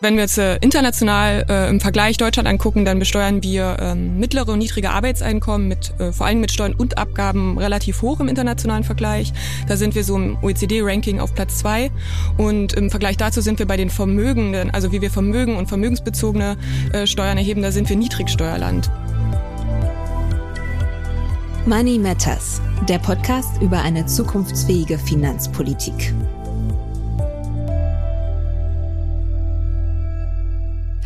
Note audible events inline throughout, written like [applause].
Wenn wir jetzt äh, international äh, im Vergleich Deutschland angucken, dann besteuern wir ähm, mittlere und niedrige Arbeitseinkommen mit äh, vor allem mit Steuern und Abgaben relativ hoch im internationalen Vergleich. Da sind wir so im OECD-Ranking auf Platz zwei und im Vergleich dazu sind wir bei den Vermögenden, also wie wir Vermögen und vermögensbezogene äh, Steuern erheben, da sind wir Niedrigsteuerland. Money Matters, der Podcast über eine zukunftsfähige Finanzpolitik.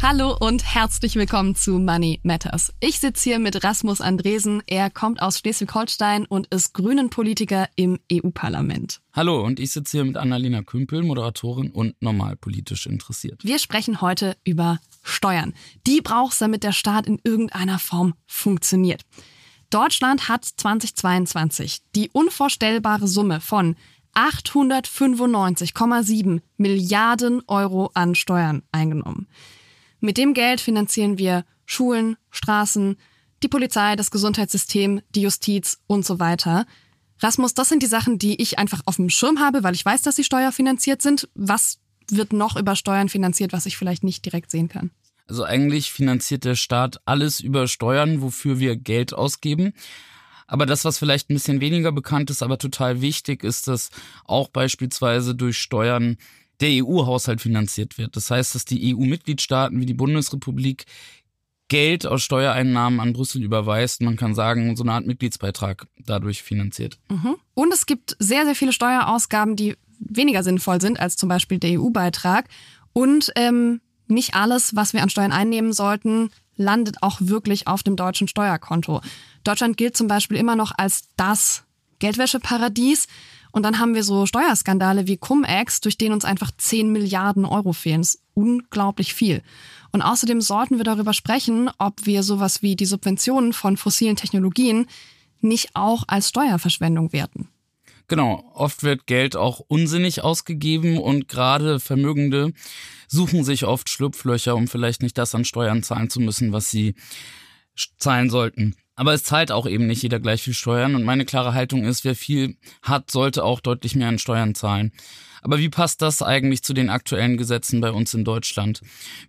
Hallo und herzlich willkommen zu Money Matters. Ich sitze hier mit Rasmus Andresen. Er kommt aus Schleswig-Holstein und ist Grünen-Politiker im EU-Parlament. Hallo und ich sitze hier mit Annalena Kümpel, Moderatorin und normal politisch interessiert. Wir sprechen heute über Steuern. Die braucht es, damit der Staat in irgendeiner Form funktioniert. Deutschland hat 2022 die unvorstellbare Summe von 895,7 Milliarden Euro an Steuern eingenommen. Mit dem Geld finanzieren wir Schulen, Straßen, die Polizei, das Gesundheitssystem, die Justiz und so weiter. Rasmus, das sind die Sachen, die ich einfach auf dem Schirm habe, weil ich weiß, dass sie steuerfinanziert sind. Was wird noch über Steuern finanziert, was ich vielleicht nicht direkt sehen kann? Also eigentlich finanziert der Staat alles über Steuern, wofür wir Geld ausgeben. Aber das, was vielleicht ein bisschen weniger bekannt ist, aber total wichtig, ist, dass auch beispielsweise durch Steuern der EU-Haushalt finanziert wird. Das heißt, dass die EU-Mitgliedstaaten wie die Bundesrepublik Geld aus Steuereinnahmen an Brüssel überweist. Man kann sagen, so eine Art Mitgliedsbeitrag dadurch finanziert. Mhm. Und es gibt sehr, sehr viele Steuerausgaben, die weniger sinnvoll sind als zum Beispiel der EU-Beitrag. Und ähm, nicht alles, was wir an Steuern einnehmen sollten, landet auch wirklich auf dem deutschen Steuerkonto. Deutschland gilt zum Beispiel immer noch als das Geldwäscheparadies. Und dann haben wir so Steuerskandale wie Cum-Ex, durch den uns einfach 10 Milliarden Euro fehlen. Das ist unglaublich viel. Und außerdem sollten wir darüber sprechen, ob wir sowas wie die Subventionen von fossilen Technologien nicht auch als Steuerverschwendung werten. Genau, oft wird Geld auch unsinnig ausgegeben und gerade Vermögende suchen sich oft Schlupflöcher, um vielleicht nicht das an Steuern zahlen zu müssen, was sie zahlen sollten. Aber es zahlt auch eben nicht jeder gleich viel Steuern und meine klare Haltung ist, wer viel hat, sollte auch deutlich mehr an Steuern zahlen. Aber wie passt das eigentlich zu den aktuellen Gesetzen bei uns in Deutschland?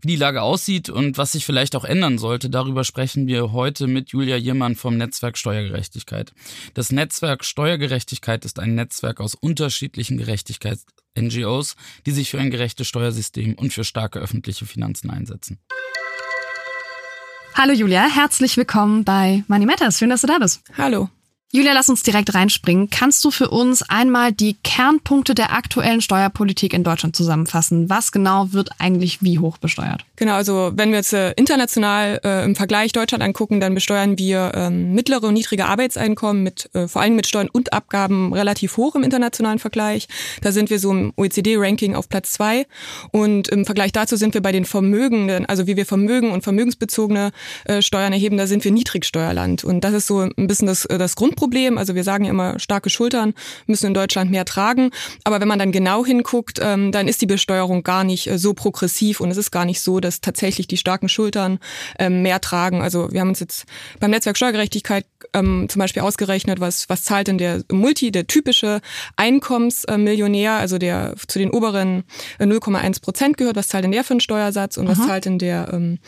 Wie die Lage aussieht und was sich vielleicht auch ändern sollte, darüber sprechen wir heute mit Julia Jirmann vom Netzwerk Steuergerechtigkeit. Das Netzwerk Steuergerechtigkeit ist ein Netzwerk aus unterschiedlichen Gerechtigkeits-NGOs, die sich für ein gerechtes Steuersystem und für starke öffentliche Finanzen einsetzen. Hallo Julia, herzlich willkommen bei Money Matters. Schön, dass du da bist. Hallo. Julia, lass uns direkt reinspringen. Kannst du für uns einmal die Kernpunkte der aktuellen Steuerpolitik in Deutschland zusammenfassen? Was genau wird eigentlich wie hoch besteuert? Genau, also wenn wir jetzt äh, international äh, im Vergleich Deutschland angucken, dann besteuern wir ähm, mittlere und niedrige Arbeitseinkommen mit äh, vor allem mit Steuern und Abgaben relativ hoch im internationalen Vergleich. Da sind wir so im OECD-Ranking auf Platz zwei. Und im Vergleich dazu sind wir bei den Vermögenden, also wie wir Vermögen und vermögensbezogene äh, Steuern erheben, da sind wir Niedrigsteuerland. Und das ist so ein bisschen das, äh, das Grund Problem. Also wir sagen ja immer, starke Schultern müssen in Deutschland mehr tragen. Aber wenn man dann genau hinguckt, ähm, dann ist die Besteuerung gar nicht äh, so progressiv und es ist gar nicht so, dass tatsächlich die starken Schultern ähm, mehr tragen. Also wir haben uns jetzt beim Netzwerk Steuergerechtigkeit ähm, zum Beispiel ausgerechnet, was, was zahlt denn der Multi, der typische Einkommensmillionär, also der zu den oberen 0,1 äh, Prozent gehört, was zahlt denn der für einen Steuersatz und was zahlt denn der ähm,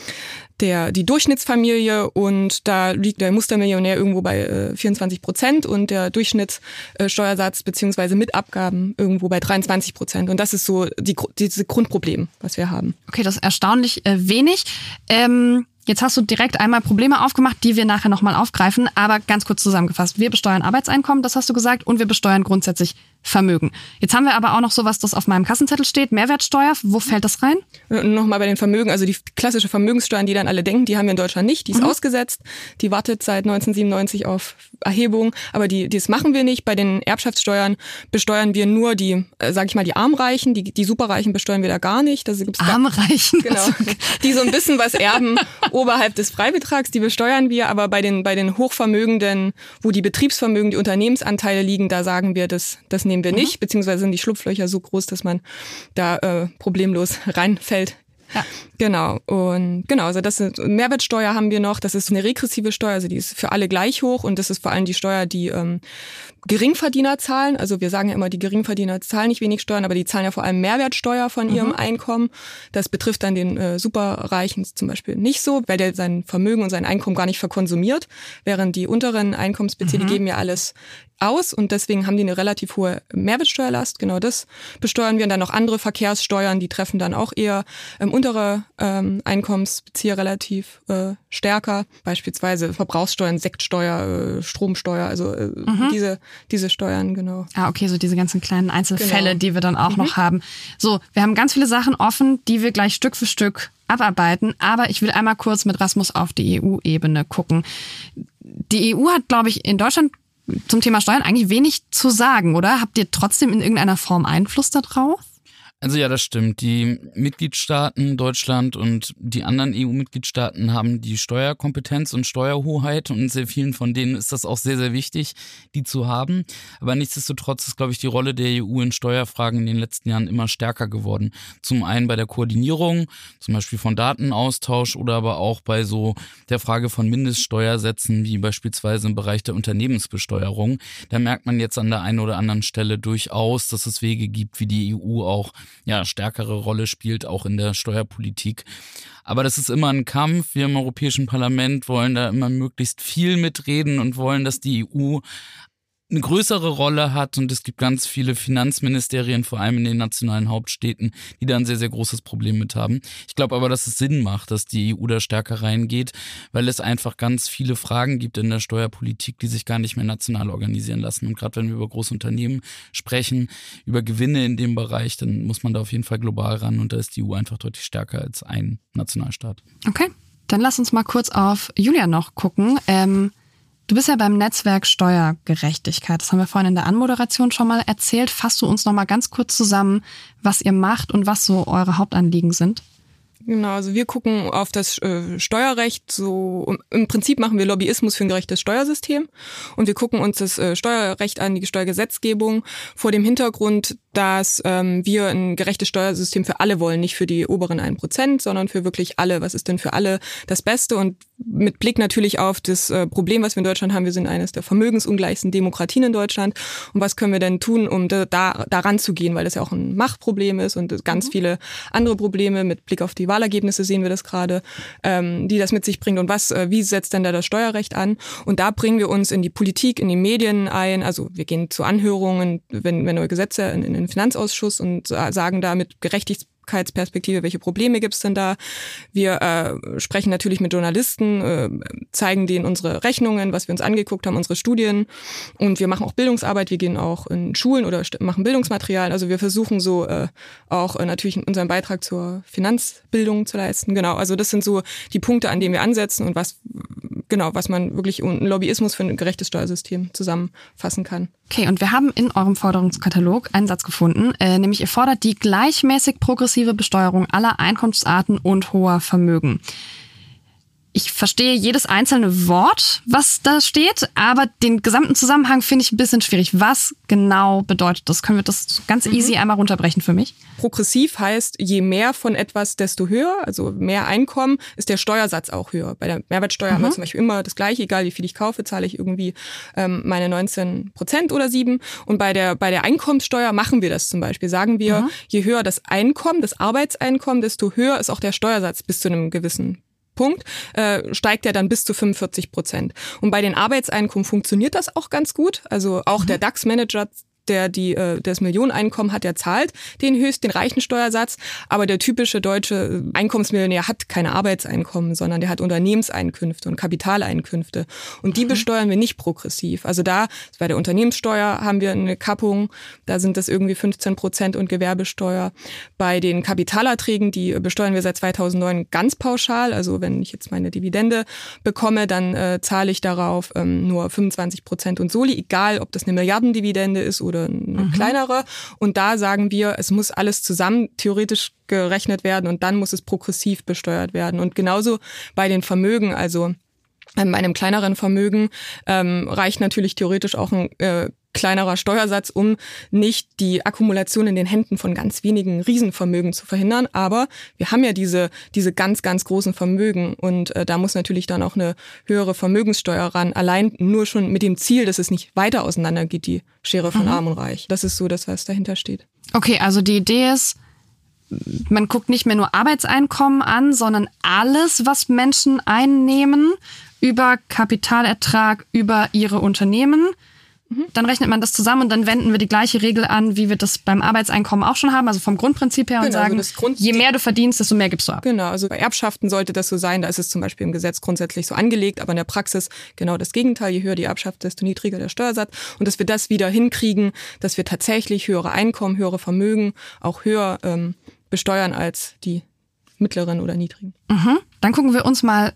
der, die Durchschnittsfamilie und da liegt der Mustermillionär irgendwo bei äh, 24 Prozent und der Durchschnittssteuersatz beziehungsweise mit Abgaben irgendwo bei 23 Prozent. Und das ist so die, diese Grundproblem, was wir haben. Okay, das ist erstaunlich äh, wenig. Ähm Jetzt hast du direkt einmal Probleme aufgemacht, die wir nachher nochmal aufgreifen. Aber ganz kurz zusammengefasst. Wir besteuern Arbeitseinkommen, das hast du gesagt, und wir besteuern grundsätzlich Vermögen. Jetzt haben wir aber auch noch sowas, das auf meinem Kassenzettel steht, Mehrwertsteuer. Wo fällt das rein? Nochmal bei den Vermögen, also die klassische Vermögenssteuer, die dann alle denken, die haben wir in Deutschland nicht. Die ist mhm. ausgesetzt. Die wartet seit 1997 auf Erhebung. Aber die, das machen wir nicht. Bei den Erbschaftssteuern besteuern wir nur die, äh, sag ich mal, die Armreichen. Die, die Superreichen besteuern wir da gar nicht. Das gibt's Armreichen? Genau. Die so ein bisschen was erben [laughs] oberhalb des Freibetrags, die besteuern wir. Aber bei den, bei den Hochvermögenden, wo die Betriebsvermögen, die Unternehmensanteile liegen, da sagen wir, das, das nehmen wir mhm. nicht, beziehungsweise sind die Schlupflöcher so groß, dass man da äh, problemlos [laughs] reinfällt. Ja. Genau. Und genau, also das ist Mehrwertsteuer haben wir noch. Das ist eine regressive Steuer, also die ist für alle gleich hoch und das ist vor allem die Steuer, die ähm, Geringverdiener zahlen. Also wir sagen ja immer, die Geringverdiener zahlen nicht wenig Steuern, aber die zahlen ja vor allem Mehrwertsteuer von mhm. ihrem Einkommen. Das betrifft dann den äh, Superreichen zum Beispiel nicht so, weil der sein Vermögen und sein Einkommen gar nicht verkonsumiert, während die unteren Einkommensbezieher, mhm. die geben ja alles aus und deswegen haben die eine relativ hohe Mehrwertsteuerlast. Genau das besteuern wir und dann noch andere Verkehrssteuern, die treffen dann auch eher ähm, untere ähm, Einkommensbezieher relativ äh, stärker. Beispielsweise Verbrauchssteuern, Sektsteuer, äh, Stromsteuer, also äh, mhm. diese, diese Steuern, genau. Ah, okay, so diese ganzen kleinen Einzelfälle, genau. die wir dann auch mhm. noch haben. So, wir haben ganz viele Sachen offen, die wir gleich Stück für Stück abarbeiten, aber ich will einmal kurz mit Rasmus auf die EU-Ebene gucken. Die EU hat, glaube ich, in Deutschland zum Thema Steuern eigentlich wenig zu sagen, oder? Habt ihr trotzdem in irgendeiner Form Einfluss darauf? Also ja, das stimmt. Die Mitgliedstaaten, Deutschland und die anderen EU-Mitgliedstaaten haben die Steuerkompetenz und Steuerhoheit und sehr vielen von denen ist das auch sehr, sehr wichtig, die zu haben. Aber nichtsdestotrotz ist, glaube ich, die Rolle der EU in Steuerfragen in den letzten Jahren immer stärker geworden. Zum einen bei der Koordinierung, zum Beispiel von Datenaustausch oder aber auch bei so der Frage von Mindeststeuersätzen, wie beispielsweise im Bereich der Unternehmensbesteuerung. Da merkt man jetzt an der einen oder anderen Stelle durchaus, dass es Wege gibt, wie die EU auch ja, stärkere Rolle spielt, auch in der Steuerpolitik. Aber das ist immer ein Kampf. Wir im Europäischen Parlament wollen da immer möglichst viel mitreden und wollen, dass die EU eine größere Rolle hat und es gibt ganz viele Finanzministerien, vor allem in den nationalen Hauptstädten, die da ein sehr, sehr großes Problem mit haben. Ich glaube aber, dass es Sinn macht, dass die EU da stärker reingeht, weil es einfach ganz viele Fragen gibt in der Steuerpolitik, die sich gar nicht mehr national organisieren lassen. Und gerade wenn wir über große Unternehmen sprechen, über Gewinne in dem Bereich, dann muss man da auf jeden Fall global ran und da ist die EU einfach deutlich stärker als ein Nationalstaat. Okay. Dann lass uns mal kurz auf Julia noch gucken. Ähm Du bist ja beim Netzwerk Steuergerechtigkeit. Das haben wir vorhin in der Anmoderation schon mal erzählt. Fasst du uns noch mal ganz kurz zusammen, was ihr macht und was so eure Hauptanliegen sind? Genau, also wir gucken auf das äh, Steuerrecht. So im Prinzip machen wir Lobbyismus für ein gerechtes Steuersystem und wir gucken uns das äh, Steuerrecht an, die Steuergesetzgebung vor dem Hintergrund, dass ähm, wir ein gerechtes Steuersystem für alle wollen, nicht für die oberen 1%, sondern für wirklich alle. Was ist denn für alle das Beste? Und mit Blick natürlich auf das äh, Problem, was wir in Deutschland haben, wir sind eines der vermögensungleichsten Demokratien in Deutschland. Und was können wir denn tun, um da, da daran zu gehen? Weil das ja auch ein Machtproblem ist und ganz mhm. viele andere Probleme. Mit Blick auf die Wahlergebnisse sehen wir das gerade, ähm, die das mit sich bringt. Und was, äh, wie setzt denn da das Steuerrecht an? Und da bringen wir uns in die Politik, in die Medien ein. Also wir gehen zu Anhörungen, wenn, wenn neue Gesetze in, in den Finanzausschuss und sagen da mit Gerechtigkeits Perspektive, welche Probleme gibt's denn da? Wir äh, sprechen natürlich mit Journalisten, äh, zeigen denen unsere Rechnungen, was wir uns angeguckt haben, unsere Studien und wir machen auch Bildungsarbeit, wir gehen auch in Schulen oder machen Bildungsmaterial. Also wir versuchen so äh, auch äh, natürlich unseren Beitrag zur Finanzbildung zu leisten. Genau, also das sind so die Punkte, an denen wir ansetzen und was genau, was man wirklich ein Lobbyismus für ein gerechtes Steuersystem zusammenfassen kann. Okay, und wir haben in eurem Forderungskatalog einen Satz gefunden, äh, nämlich ihr fordert die gleichmäßig progressive Besteuerung aller Einkunftsarten und hoher Vermögen ich verstehe jedes einzelne Wort, was da steht, aber den gesamten Zusammenhang finde ich ein bisschen schwierig. Was genau bedeutet das? Können wir das ganz mhm. easy einmal runterbrechen für mich? Progressiv heißt, je mehr von etwas, desto höher, also mehr Einkommen, ist der Steuersatz auch höher. Bei der Mehrwertsteuer mhm. haben wir zum Beispiel immer das gleiche, egal wie viel ich kaufe, zahle ich irgendwie ähm, meine 19 Prozent oder sieben. Und bei der, bei der Einkommenssteuer machen wir das zum Beispiel. Sagen wir, mhm. je höher das Einkommen, das Arbeitseinkommen, desto höher ist auch der Steuersatz bis zu einem gewissen Punkt, äh, steigt er dann bis zu 45 Prozent. Und bei den Arbeitseinkommen funktioniert das auch ganz gut. Also auch mhm. der DAX-Manager der die äh, das Millioneneinkommen hat, der zahlt den höchst den reichen Steuersatz, aber der typische deutsche Einkommensmillionär hat keine Arbeitseinkommen, sondern der hat Unternehmenseinkünfte und Kapitaleinkünfte und die mhm. besteuern wir nicht progressiv. Also da bei der Unternehmenssteuer haben wir eine Kappung, da sind das irgendwie 15 Prozent und Gewerbesteuer. Bei den Kapitalerträgen, die besteuern wir seit 2009 ganz pauschal, also wenn ich jetzt meine Dividende bekomme, dann äh, zahle ich darauf ähm, nur 25 Prozent und Soli, egal ob das eine Milliardendividende ist oder eine mhm. kleinere. Und da sagen wir, es muss alles zusammen theoretisch gerechnet werden und dann muss es progressiv besteuert werden. Und genauso bei den Vermögen, also bei einem kleineren Vermögen ähm, reicht natürlich theoretisch auch ein äh, kleinerer Steuersatz, um nicht die Akkumulation in den Händen von ganz wenigen Riesenvermögen zu verhindern. Aber wir haben ja diese, diese ganz, ganz großen Vermögen und äh, da muss natürlich dann auch eine höhere Vermögenssteuer ran. Allein nur schon mit dem Ziel, dass es nicht weiter auseinander geht, die Schere von mhm. Arm und Reich. Das ist so das, was dahinter steht. Okay, also die Idee ist, man guckt nicht mehr nur Arbeitseinkommen an, sondern alles, was Menschen einnehmen über Kapitalertrag, über ihre Unternehmen Mhm. Dann rechnet man das zusammen und dann wenden wir die gleiche Regel an, wie wir das beim Arbeitseinkommen auch schon haben, also vom Grundprinzip her und genau, sagen, also Grund, je mehr du verdienst, desto mehr gibst du ab. Genau, also bei Erbschaften sollte das so sein, da ist es zum Beispiel im Gesetz grundsätzlich so angelegt, aber in der Praxis genau das Gegenteil, je höher die Erbschaft, desto niedriger der Steuersatz und dass wir das wieder hinkriegen, dass wir tatsächlich höhere Einkommen, höhere Vermögen auch höher ähm, besteuern als die mittleren oder niedrigen. Mhm. Dann gucken wir uns mal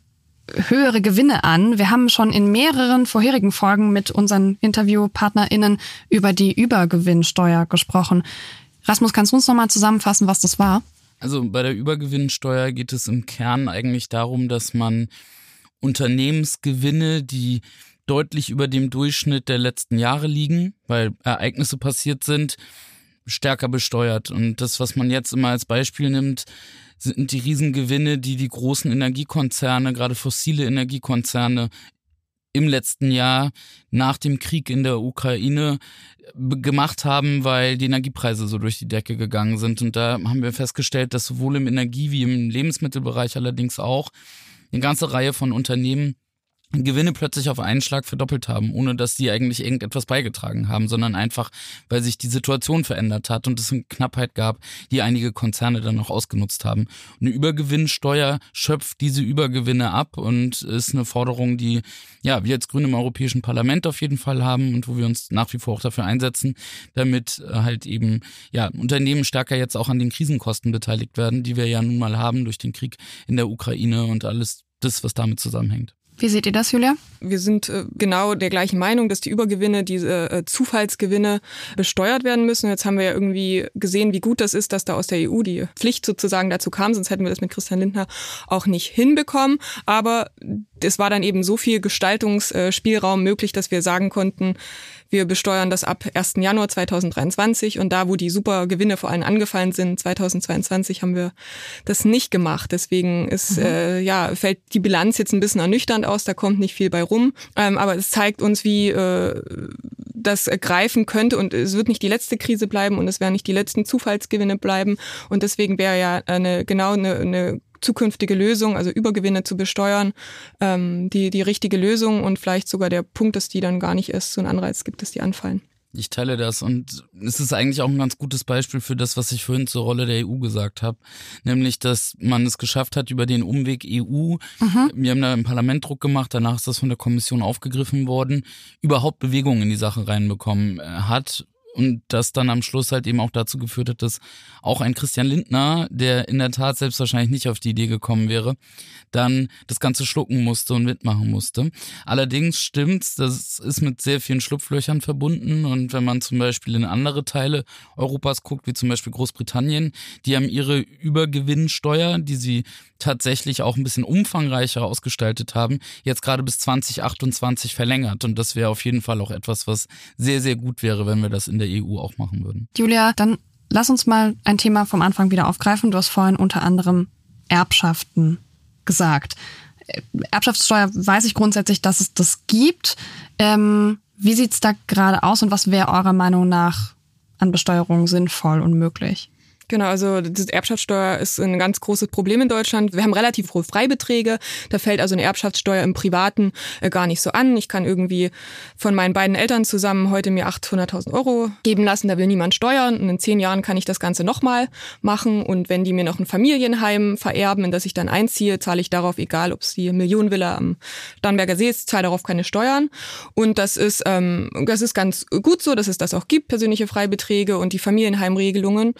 höhere Gewinne an. Wir haben schon in mehreren vorherigen Folgen mit unseren InterviewpartnerInnen über die Übergewinnsteuer gesprochen. Rasmus, kannst du uns nochmal zusammenfassen, was das war? Also bei der Übergewinnsteuer geht es im Kern eigentlich darum, dass man Unternehmensgewinne, die deutlich über dem Durchschnitt der letzten Jahre liegen, weil Ereignisse passiert sind, stärker besteuert. Und das, was man jetzt immer als Beispiel nimmt, sind die Riesengewinne, die die großen Energiekonzerne, gerade fossile Energiekonzerne im letzten Jahr nach dem Krieg in der Ukraine gemacht haben, weil die Energiepreise so durch die Decke gegangen sind. Und da haben wir festgestellt, dass sowohl im Energie- wie im Lebensmittelbereich allerdings auch eine ganze Reihe von Unternehmen Gewinne plötzlich auf einen Schlag verdoppelt haben, ohne dass die eigentlich irgendetwas beigetragen haben, sondern einfach, weil sich die Situation verändert hat und es eine Knappheit gab, die einige Konzerne dann noch ausgenutzt haben. Eine Übergewinnsteuer schöpft diese Übergewinne ab und ist eine Forderung, die ja wir als Grüne im Europäischen Parlament auf jeden Fall haben und wo wir uns nach wie vor auch dafür einsetzen, damit halt eben ja Unternehmen stärker jetzt auch an den Krisenkosten beteiligt werden, die wir ja nun mal haben durch den Krieg in der Ukraine und alles das, was damit zusammenhängt. Wie seht ihr das, Julia? Wir sind äh, genau der gleichen Meinung, dass die Übergewinne, diese äh, Zufallsgewinne besteuert werden müssen. Jetzt haben wir ja irgendwie gesehen, wie gut das ist, dass da aus der EU die Pflicht sozusagen dazu kam, sonst hätten wir das mit Christian Lindner auch nicht hinbekommen. Aber es war dann eben so viel Gestaltungsspielraum möglich, dass wir sagen konnten, wir besteuern das ab 1. Januar 2023 und da, wo die super Gewinne vor allem angefallen sind, 2022 haben wir das nicht gemacht. Deswegen ist, mhm. äh, ja, fällt die Bilanz jetzt ein bisschen ernüchternd aus, da kommt nicht viel bei rum. Ähm, aber es zeigt uns, wie äh, das greifen könnte und es wird nicht die letzte Krise bleiben und es werden nicht die letzten Zufallsgewinne bleiben. Und deswegen wäre ja eine, genau eine, eine zukünftige Lösung, also Übergewinne zu besteuern, ähm, die, die richtige Lösung und vielleicht sogar der Punkt, dass die dann gar nicht erst so einen Anreiz gibt, dass die anfallen. Ich teile das und es ist eigentlich auch ein ganz gutes Beispiel für das, was ich vorhin zur Rolle der EU gesagt habe, nämlich, dass man es geschafft hat über den Umweg EU. Mhm. Wir haben da im Parlament Druck gemacht, danach ist das von der Kommission aufgegriffen worden, überhaupt Bewegung in die Sache reinbekommen äh, hat und das dann am Schluss halt eben auch dazu geführt hat, dass auch ein Christian Lindner, der in der Tat selbst wahrscheinlich nicht auf die Idee gekommen wäre, dann das Ganze schlucken musste und mitmachen musste. Allerdings stimmt's, das ist mit sehr vielen Schlupflöchern verbunden und wenn man zum Beispiel in andere Teile Europas guckt, wie zum Beispiel Großbritannien, die haben ihre Übergewinnsteuer, die sie tatsächlich auch ein bisschen umfangreicher ausgestaltet haben, jetzt gerade bis 2028 verlängert. Und das wäre auf jeden Fall auch etwas, was sehr, sehr gut wäre, wenn wir das in der EU auch machen würden. Julia, dann lass uns mal ein Thema vom Anfang wieder aufgreifen. Du hast vorhin unter anderem Erbschaften gesagt. Erbschaftssteuer weiß ich grundsätzlich, dass es das gibt. Ähm, wie sieht's da gerade aus und was wäre eurer Meinung nach an Besteuerung sinnvoll und möglich? Genau, also die Erbschaftssteuer ist ein ganz großes Problem in Deutschland. Wir haben relativ hohe Freibeträge. Da fällt also eine Erbschaftssteuer im Privaten äh, gar nicht so an. Ich kann irgendwie von meinen beiden Eltern zusammen heute mir 800.000 Euro geben lassen. Da will niemand steuern. Und in zehn Jahren kann ich das Ganze nochmal machen. Und wenn die mir noch ein Familienheim vererben, in das ich dann einziehe, zahle ich darauf, egal ob es die Millionenvilla am Starnberger See ist, zahle darauf keine Steuern. Und das ist, ähm, das ist ganz gut so, dass es das auch gibt, persönliche Freibeträge und die Familienheimregelungen.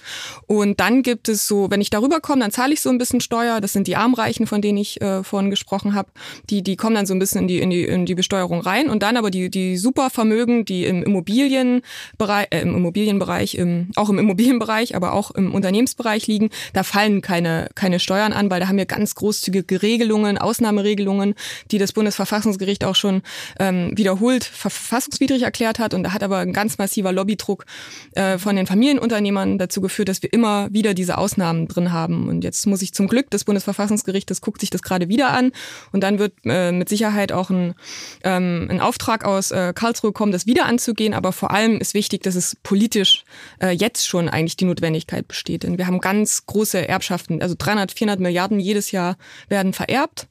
Und dann gibt es so, wenn ich darüber komme, dann zahle ich so ein bisschen Steuer. Das sind die Armreichen, von denen ich äh, vorhin gesprochen habe. Die, die kommen dann so ein bisschen in die, in die, in die Besteuerung rein. Und dann aber die, die Supervermögen, die im Immobilienbereich, äh, im Immobilienbereich, im, auch im Immobilienbereich, aber auch im Unternehmensbereich liegen, da fallen keine, keine Steuern an, weil da haben wir ganz großzügige Regelungen, Ausnahmeregelungen, die das Bundesverfassungsgericht auch schon ähm, wiederholt verfassungswidrig erklärt hat. Und da hat aber ein ganz massiver Lobbydruck äh, von den Familienunternehmern dazu geführt, dass wir immer wieder diese Ausnahmen drin haben. Und jetzt muss ich zum Glück das Bundesverfassungsgericht, das guckt sich das gerade wieder an. Und dann wird äh, mit Sicherheit auch ein, ähm, ein Auftrag aus äh, Karlsruhe kommen, das wieder anzugehen. Aber vor allem ist wichtig, dass es politisch äh, jetzt schon eigentlich die Notwendigkeit besteht. Denn wir haben ganz große Erbschaften, also 300, 400 Milliarden jedes Jahr werden vererbt.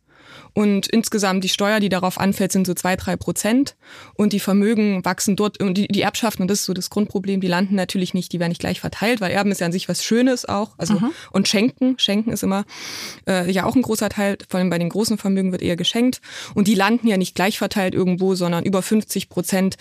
Und insgesamt die Steuer, die darauf anfällt, sind so zwei, drei Prozent. Und die Vermögen wachsen dort. Und die, die Erbschaften, und das ist so das Grundproblem, die landen natürlich nicht, die werden nicht gleich verteilt, weil Erben ist ja an sich was Schönes auch. Also, mhm. und Schenken, Schenken ist immer äh, ja auch ein großer Teil, vor allem bei den großen Vermögen wird eher geschenkt. Und die landen ja nicht gleich verteilt irgendwo, sondern über 50 Prozent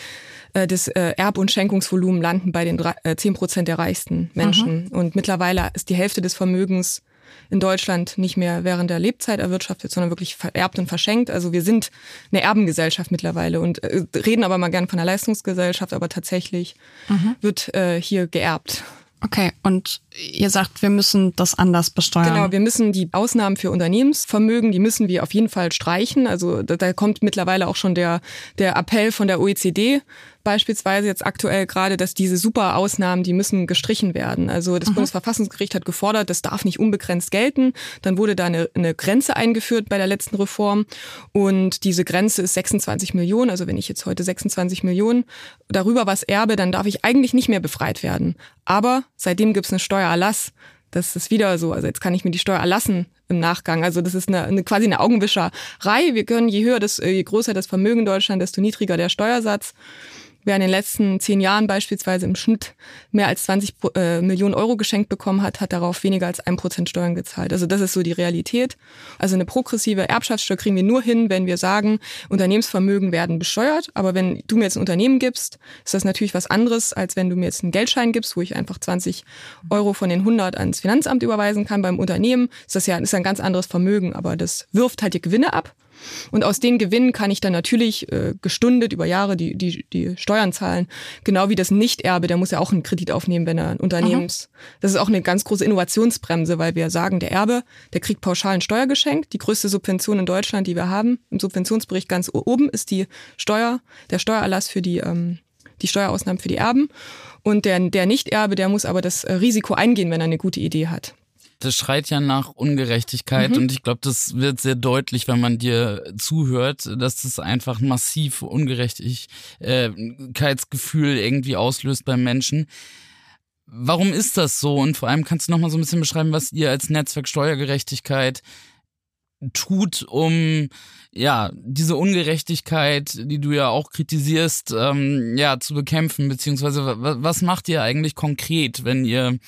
äh, des äh, Erb- und Schenkungsvolumen landen bei den äh, 10 Prozent der reichsten Menschen. Mhm. Und mittlerweile ist die Hälfte des Vermögens in Deutschland nicht mehr während der Lebzeit erwirtschaftet, sondern wirklich vererbt und verschenkt. Also wir sind eine Erbengesellschaft mittlerweile und äh, reden aber mal gern von einer Leistungsgesellschaft, aber tatsächlich mhm. wird äh, hier geerbt. Okay, und ihr sagt, wir müssen das anders besteuern. Genau, wir müssen die Ausnahmen für Unternehmensvermögen, die müssen wir auf jeden Fall streichen. Also da, da kommt mittlerweile auch schon der, der Appell von der OECD beispielsweise jetzt aktuell gerade, dass diese Superausnahmen, die müssen gestrichen werden. Also das mhm. Bundesverfassungsgericht hat gefordert, das darf nicht unbegrenzt gelten. Dann wurde da eine, eine Grenze eingeführt bei der letzten Reform und diese Grenze ist 26 Millionen. Also wenn ich jetzt heute 26 Millionen darüber was erbe, dann darf ich eigentlich nicht mehr befreit werden. Aber seitdem gibt es eine Steuererlass. Das ist wieder so. Also jetzt kann ich mir die Steuer erlassen im Nachgang. Also das ist eine, eine quasi eine Augenwischerei. Wir können, je höher das, je größer das Vermögen in Deutschland, desto niedriger der Steuersatz. Wer in den letzten zehn Jahren beispielsweise im Schnitt mehr als 20 äh, Millionen Euro geschenkt bekommen hat, hat darauf weniger als ein Prozent Steuern gezahlt. Also das ist so die Realität. Also eine progressive Erbschaftssteuer kriegen wir nur hin, wenn wir sagen, Unternehmensvermögen werden besteuert. Aber wenn du mir jetzt ein Unternehmen gibst, ist das natürlich was anderes, als wenn du mir jetzt einen Geldschein gibst, wo ich einfach 20 Euro von den 100 ans Finanzamt überweisen kann. Beim Unternehmen ist das ja ist ein ganz anderes Vermögen, aber das wirft halt die Gewinne ab. Und aus den Gewinnen kann ich dann natürlich äh, gestundet über Jahre die, die, die Steuern zahlen. Genau wie das Nichterbe, der muss ja auch einen Kredit aufnehmen, wenn er ein Unternehmens. Mhm. Das ist auch eine ganz große Innovationsbremse, weil wir sagen, der Erbe, der kriegt pauschal ein Steuergeschenk. Die größte Subvention in Deutschland, die wir haben, im Subventionsbericht ganz oben, ist die Steuer, der Steuererlass für die, ähm, die Steuerausnahmen für die Erben. Und der, der Nichterbe, der muss aber das äh, Risiko eingehen, wenn er eine gute Idee hat das schreit ja nach Ungerechtigkeit mhm. und ich glaube, das wird sehr deutlich, wenn man dir zuhört, dass das einfach massiv Ungerechtigkeitsgefühl irgendwie auslöst beim Menschen. Warum ist das so? Und vor allem kannst du noch mal so ein bisschen beschreiben, was ihr als Netzwerk Steuergerechtigkeit tut, um ja diese Ungerechtigkeit, die du ja auch kritisierst, ähm, ja zu bekämpfen, beziehungsweise was macht ihr eigentlich konkret, wenn ihr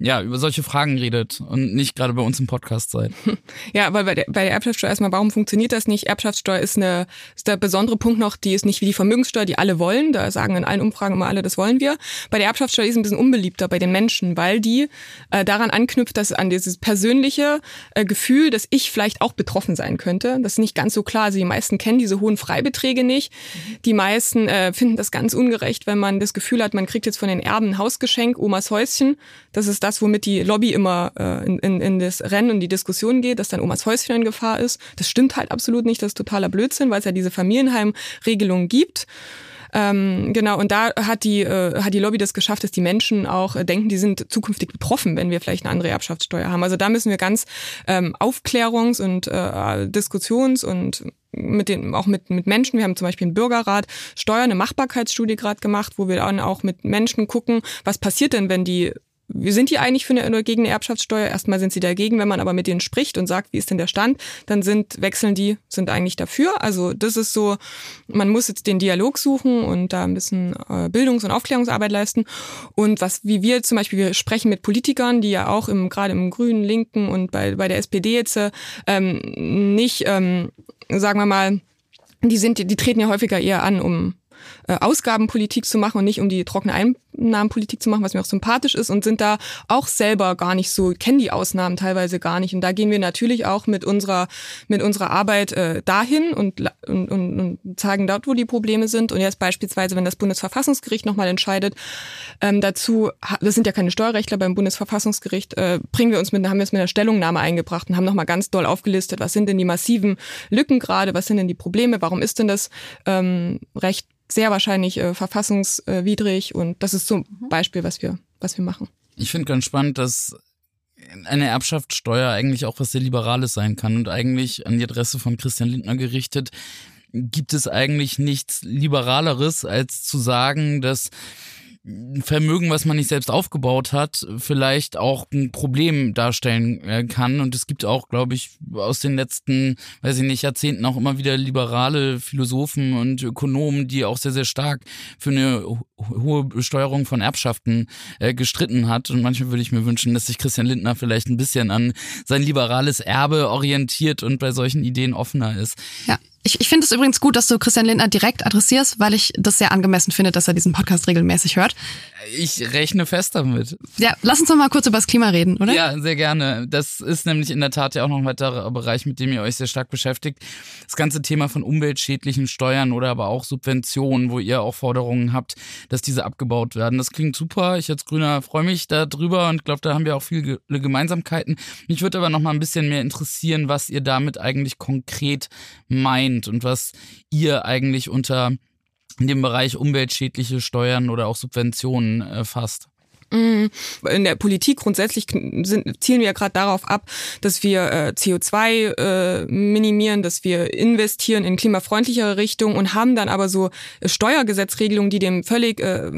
ja, über solche Fragen redet und nicht gerade bei uns im Podcast seid. [laughs] Ja, weil bei der, bei der Erbschaftssteuer erstmal, warum funktioniert das nicht? Erbschaftssteuer ist, eine, ist der besondere Punkt noch, die ist nicht wie die Vermögenssteuer, die alle wollen. Da sagen in allen Umfragen immer alle, das wollen wir. Bei der Erbschaftssteuer ist ein bisschen unbeliebter bei den Menschen, weil die äh, daran anknüpft, dass an dieses persönliche äh, Gefühl, dass ich vielleicht auch betroffen sein könnte. Das nicht ganz so klar. Also die meisten kennen diese hohen Freibeträge nicht. Die meisten äh, finden das ganz ungerecht, wenn man das Gefühl hat, man kriegt jetzt von den Erben ein Hausgeschenk, Omas Häuschen. Das ist das, womit die Lobby immer äh, in, in, in das Rennen und die Diskussion geht, dass dann Omas Häuschen in Gefahr ist. Das stimmt halt absolut nicht, das ist totaler Blödsinn, weil es ja diese Familienheimregelung gibt. Ähm, genau, und da hat die, äh, hat die Lobby das geschafft, dass die Menschen auch äh, denken, die sind zukünftig betroffen, wenn wir vielleicht eine andere Erbschaftssteuer haben. Also da müssen wir ganz ähm, Aufklärungs- und äh, Diskussions- und mit den, auch mit, mit Menschen. Wir haben zum Beispiel einen Bürgerrat Steuer, eine Machbarkeitsstudie gerade gemacht, wo wir dann auch mit Menschen gucken, was passiert denn, wenn die sind die eigentlich für eine oder gegen eine Erbschaftssteuer? Erstmal sind sie dagegen, wenn man aber mit denen spricht und sagt, wie ist denn der Stand, dann sind wechseln die sind eigentlich dafür. Also das ist so, man muss jetzt den Dialog suchen und da ein bisschen äh, Bildungs- und Aufklärungsarbeit leisten. Und was wie wir zum Beispiel wir sprechen mit Politikern, die ja auch im gerade im Grünen, Linken und bei bei der SPD jetzt ähm, nicht, ähm, sagen wir mal, die sind die treten ja häufiger eher an, um äh, Ausgabenpolitik zu machen und nicht um die trockene Einnahmenpolitik zu machen, was mir auch sympathisch ist und sind da auch selber gar nicht so, kennen die Ausnahmen teilweise gar nicht. Und da gehen wir natürlich auch mit unserer, mit unserer Arbeit äh, dahin und, und, und, zeigen dort, wo die Probleme sind. Und jetzt beispielsweise, wenn das Bundesverfassungsgericht nochmal entscheidet, ähm, dazu, wir sind ja keine Steuerrechtler beim Bundesverfassungsgericht, äh, bringen wir uns mit, haben wir es mit einer Stellungnahme eingebracht und haben nochmal ganz doll aufgelistet, was sind denn die massiven Lücken gerade, was sind denn die Probleme, warum ist denn das ähm, Recht sehr wahrscheinlich äh, verfassungswidrig und das ist ein mhm. Beispiel, was wir, was wir machen. Ich finde ganz spannend, dass eine Erbschaftssteuer eigentlich auch was sehr Liberales sein kann und eigentlich an die Adresse von Christian Lindner gerichtet, gibt es eigentlich nichts Liberaleres, als zu sagen, dass Vermögen, was man nicht selbst aufgebaut hat, vielleicht auch ein Problem darstellen äh, kann. Und es gibt auch, glaube ich, aus den letzten, weiß ich nicht, Jahrzehnten auch immer wieder liberale Philosophen und Ökonomen, die auch sehr, sehr stark für eine hohe Besteuerung von Erbschaften äh, gestritten hat. Und manchmal würde ich mir wünschen, dass sich Christian Lindner vielleicht ein bisschen an sein liberales Erbe orientiert und bei solchen Ideen offener ist. Ja, ich, ich finde es übrigens gut, dass du Christian Lindner direkt adressierst, weil ich das sehr angemessen finde, dass er diesen Podcast regelmäßig hört. Ich rechne fest damit. Ja, lass uns noch mal kurz über das Klima reden, oder? Ja, sehr gerne. Das ist nämlich in der Tat ja auch noch ein weiterer Bereich, mit dem ihr euch sehr stark beschäftigt. Das ganze Thema von umweltschädlichen Steuern oder aber auch Subventionen, wo ihr auch Forderungen habt, dass diese abgebaut werden. Das klingt super. Ich als Grüner freue mich darüber und glaube, da haben wir auch viele Gemeinsamkeiten. Mich würde aber noch mal ein bisschen mehr interessieren, was ihr damit eigentlich konkret meint und was ihr eigentlich unter dem Bereich umweltschädliche Steuern oder auch Subventionen äh, fasst. Mm, in der Politik grundsätzlich sind, zielen wir ja gerade darauf ab, dass wir äh, CO2 äh, minimieren, dass wir investieren in klimafreundlichere Richtung und haben dann aber so Steuergesetzregelungen, die dem völlig äh,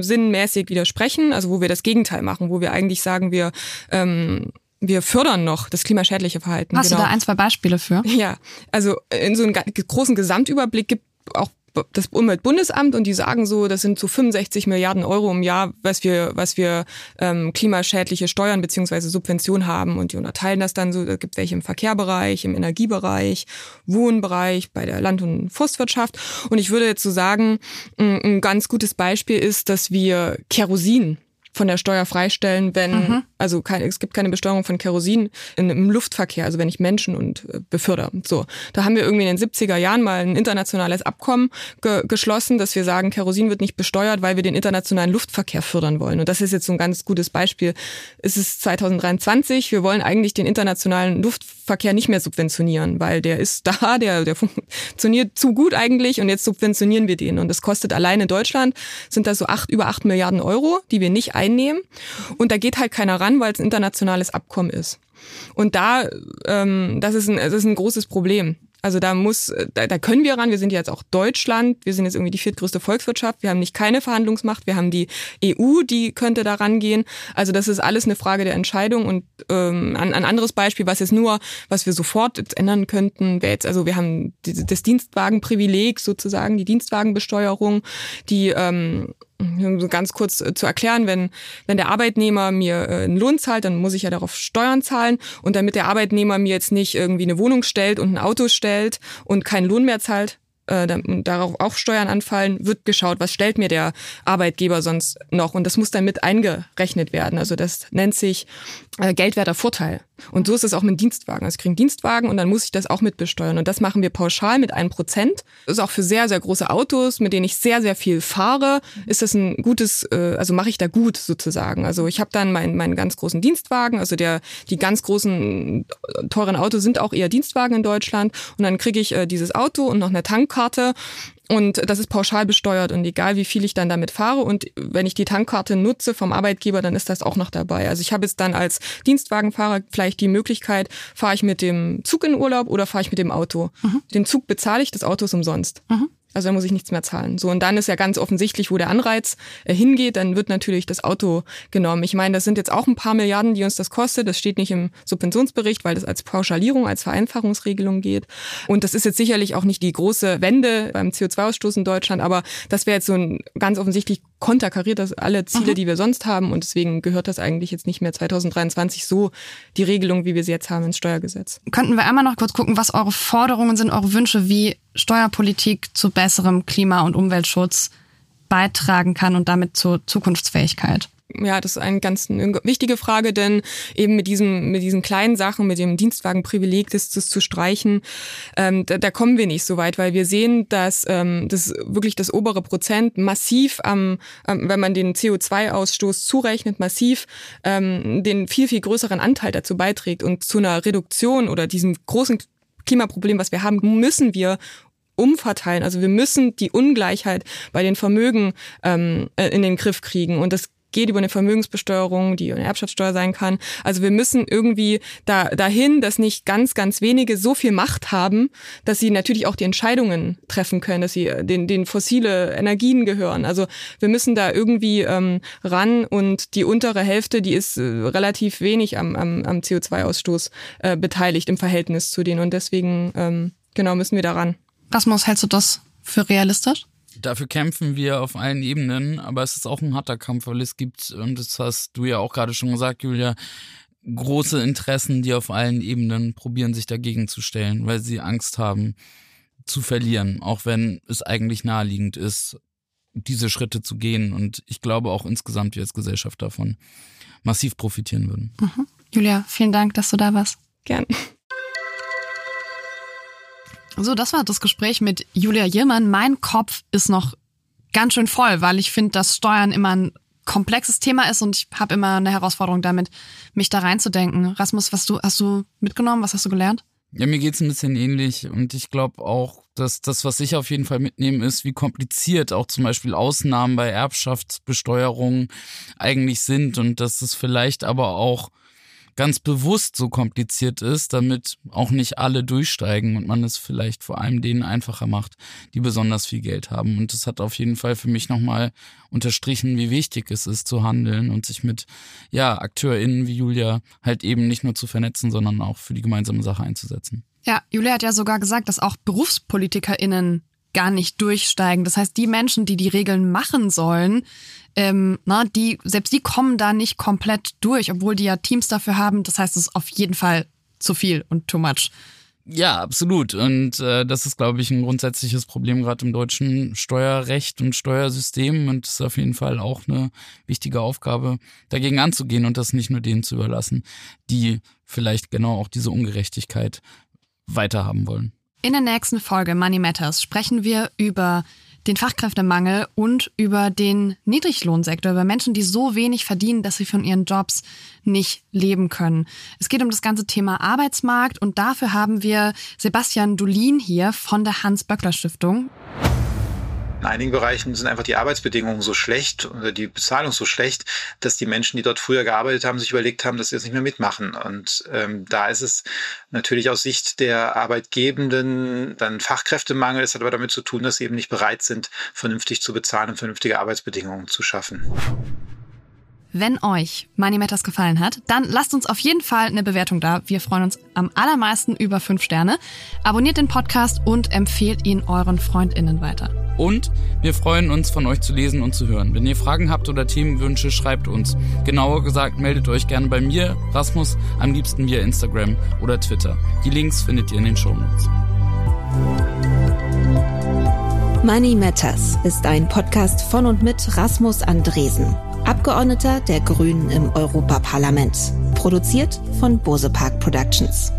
sinnmäßig widersprechen, also wo wir das Gegenteil machen, wo wir eigentlich sagen, wir ähm, wir fördern noch das klimaschädliche Verhalten. Hast genau. du da ein, zwei Beispiele für? Ja, also in so einem großen Gesamtüberblick gibt auch das Umweltbundesamt und die sagen so, das sind so 65 Milliarden Euro im Jahr, was wir, was wir ähm, klimaschädliche Steuern beziehungsweise Subventionen haben und die unterteilen das dann so. Es gibt welche im Verkehrbereich, im Energiebereich, Wohnbereich, bei der Land- und Forstwirtschaft. Und ich würde jetzt so sagen, ein ganz gutes Beispiel ist, dass wir Kerosin von der Steuer freistellen, wenn, mhm. also kein, es gibt keine Besteuerung von Kerosin in, im Luftverkehr, also wenn ich Menschen und äh, befördere. So, da haben wir irgendwie in den 70er Jahren mal ein internationales Abkommen ge geschlossen, dass wir sagen, Kerosin wird nicht besteuert, weil wir den internationalen Luftverkehr fördern wollen. Und das ist jetzt so ein ganz gutes Beispiel. Es ist 2023, wir wollen eigentlich den internationalen Luftverkehr nicht mehr subventionieren, weil der ist da, [laughs] der, der funktioniert zu gut eigentlich und jetzt subventionieren wir den. Und das kostet allein in Deutschland sind das so acht, über acht Milliarden Euro, die wir nicht einnehmen. Und da geht halt keiner ran, weil es ein internationales Abkommen ist. Und da, ähm, das, ist ein, das ist ein großes Problem. Also da muss, da, da können wir ran. Wir sind jetzt auch Deutschland. Wir sind jetzt irgendwie die viertgrößte Volkswirtschaft. Wir haben nicht keine Verhandlungsmacht. Wir haben die EU, die könnte da rangehen. Also das ist alles eine Frage der Entscheidung. Und ähm, ein, ein anderes Beispiel, was jetzt nur, was wir sofort jetzt ändern könnten, wäre jetzt, also wir haben das Dienstwagenprivileg sozusagen, die Dienstwagenbesteuerung, die ähm, ganz kurz äh, zu erklären, wenn, wenn der Arbeitnehmer mir äh, einen Lohn zahlt, dann muss ich ja darauf Steuern zahlen. Und damit der Arbeitnehmer mir jetzt nicht irgendwie eine Wohnung stellt und ein Auto stellt und keinen Lohn mehr zahlt, äh, darauf auch Steuern anfallen, wird geschaut, was stellt mir der Arbeitgeber sonst noch. Und das muss dann mit eingerechnet werden. Also das nennt sich geldwerter Vorteil. Und so ist es auch mit Dienstwagen. Also ich kriege einen Dienstwagen und dann muss ich das auch mit besteuern. Und das machen wir pauschal mit einem Prozent. Das ist auch für sehr, sehr große Autos, mit denen ich sehr, sehr viel fahre, ist das ein gutes, äh, also mache ich da gut sozusagen. Also ich habe dann meinen, meinen ganz großen Dienstwagen, also der, die ganz großen teuren Autos sind auch eher Dienstwagen in Deutschland. Und dann kriege ich äh, dieses Auto und noch eine Tankkarte und das ist pauschal besteuert und egal wie viel ich dann damit fahre und wenn ich die Tankkarte nutze vom Arbeitgeber, dann ist das auch noch dabei. Also ich habe jetzt dann als Dienstwagenfahrer vielleicht die Möglichkeit, fahre ich mit dem Zug in Urlaub oder fahre ich mit dem Auto. Mhm. Den Zug bezahle ich, das Auto ist umsonst. Mhm. Also da muss ich nichts mehr zahlen. So, und dann ist ja ganz offensichtlich, wo der Anreiz äh, hingeht, dann wird natürlich das Auto genommen. Ich meine, das sind jetzt auch ein paar Milliarden, die uns das kostet. Das steht nicht im Subventionsbericht, weil das als Pauschalierung, als Vereinfachungsregelung geht. Und das ist jetzt sicherlich auch nicht die große Wende beim CO2-Ausstoß in Deutschland, aber das wäre jetzt so ein ganz offensichtlich konterkariert das alle Ziele, mhm. die wir sonst haben und deswegen gehört das eigentlich jetzt nicht mehr 2023 so die Regelung, wie wir sie jetzt haben ins Steuergesetz. Könnten wir einmal noch kurz gucken, was eure Forderungen sind, eure Wünsche, wie Steuerpolitik zu besserem Klima- und Umweltschutz beitragen kann und damit zur Zukunftsfähigkeit? Ja, das ist eine ganz wichtige Frage, denn eben mit diesem, mit diesen kleinen Sachen, mit dem Dienstwagenprivileg, das, das zu streichen, ähm, da, da kommen wir nicht so weit, weil wir sehen, dass ähm, das wirklich das obere Prozent massiv am, ähm, wenn man den CO2-Ausstoß zurechnet, massiv ähm, den viel, viel größeren Anteil dazu beiträgt und zu einer Reduktion oder diesem großen Klimaproblem, was wir haben, müssen wir umverteilen. Also wir müssen die Ungleichheit bei den Vermögen ähm, äh, in den Griff kriegen. Und das geht über eine Vermögensbesteuerung, die eine Erbschaftssteuer sein kann. Also wir müssen irgendwie da, dahin, dass nicht ganz, ganz wenige so viel Macht haben, dass sie natürlich auch die Entscheidungen treffen können, dass sie äh, den, den fossile Energien gehören. Also wir müssen da irgendwie ähm, ran und die untere Hälfte, die ist äh, relativ wenig am, am, am CO2-Ausstoß äh, beteiligt im Verhältnis zu denen. Und deswegen, ähm, genau, müssen wir da ran. Rasmus, hältst du das für realistisch? Dafür kämpfen wir auf allen Ebenen, aber es ist auch ein harter Kampf, weil es gibt, und das hast du ja auch gerade schon gesagt, Julia, große Interessen, die auf allen Ebenen probieren, sich dagegen zu stellen, weil sie Angst haben zu verlieren, auch wenn es eigentlich naheliegend ist, diese Schritte zu gehen. Und ich glaube auch insgesamt wir als Gesellschaft davon massiv profitieren würden. Mhm. Julia, vielen Dank, dass du da warst. Gern. So, das war das Gespräch mit Julia Jirmann. Mein Kopf ist noch ganz schön voll, weil ich finde, dass Steuern immer ein komplexes Thema ist und ich habe immer eine Herausforderung damit, mich da reinzudenken. Rasmus, was du hast du mitgenommen? Was hast du gelernt? Ja, mir geht's ein bisschen ähnlich und ich glaube auch, dass das, was ich auf jeden Fall mitnehme, ist, wie kompliziert auch zum Beispiel Ausnahmen bei Erbschaftsbesteuerung eigentlich sind und dass es vielleicht aber auch ganz bewusst so kompliziert ist, damit auch nicht alle durchsteigen und man es vielleicht vor allem denen einfacher macht, die besonders viel Geld haben. Und das hat auf jeden Fall für mich nochmal unterstrichen, wie wichtig es ist zu handeln und sich mit ja, AkteurInnen wie Julia halt eben nicht nur zu vernetzen, sondern auch für die gemeinsame Sache einzusetzen. Ja, Julia hat ja sogar gesagt, dass auch BerufspolitikerInnen gar nicht durchsteigen. Das heißt, die Menschen, die die Regeln machen sollen, ähm, na, die, selbst die kommen da nicht komplett durch, obwohl die ja Teams dafür haben. Das heißt, es ist auf jeden Fall zu viel und too much. Ja, absolut. Und äh, das ist, glaube ich, ein grundsätzliches Problem gerade im deutschen Steuerrecht und Steuersystem. Und es ist auf jeden Fall auch eine wichtige Aufgabe, dagegen anzugehen und das nicht nur denen zu überlassen, die vielleicht genau auch diese Ungerechtigkeit weiterhaben wollen. In der nächsten Folge Money Matters sprechen wir über den Fachkräftemangel und über den Niedriglohnsektor, über Menschen, die so wenig verdienen, dass sie von ihren Jobs nicht leben können. Es geht um das ganze Thema Arbeitsmarkt und dafür haben wir Sebastian Dulin hier von der Hans-Böckler-Stiftung. In einigen Bereichen sind einfach die Arbeitsbedingungen so schlecht oder die Bezahlung so schlecht, dass die Menschen, die dort früher gearbeitet haben, sich überlegt haben, dass sie das nicht mehr mitmachen. Und ähm, da ist es natürlich aus Sicht der Arbeitgebenden dann Fachkräftemangel. Es hat aber damit zu tun, dass sie eben nicht bereit sind, vernünftig zu bezahlen und vernünftige Arbeitsbedingungen zu schaffen. Wenn euch Money Matters gefallen hat, dann lasst uns auf jeden Fall eine Bewertung da. Wir freuen uns am allermeisten über fünf Sterne. Abonniert den Podcast und empfehlt ihn euren FreundInnen weiter. Und wir freuen uns, von euch zu lesen und zu hören. Wenn ihr Fragen habt oder Themenwünsche, schreibt uns. Genauer gesagt, meldet euch gerne bei mir, Rasmus, am liebsten via Instagram oder Twitter. Die Links findet ihr in den Shownotes. Money Matters ist ein Podcast von und mit Rasmus Andresen. Abgeordneter der Grünen im Europaparlament. Produziert von Bose Park Productions.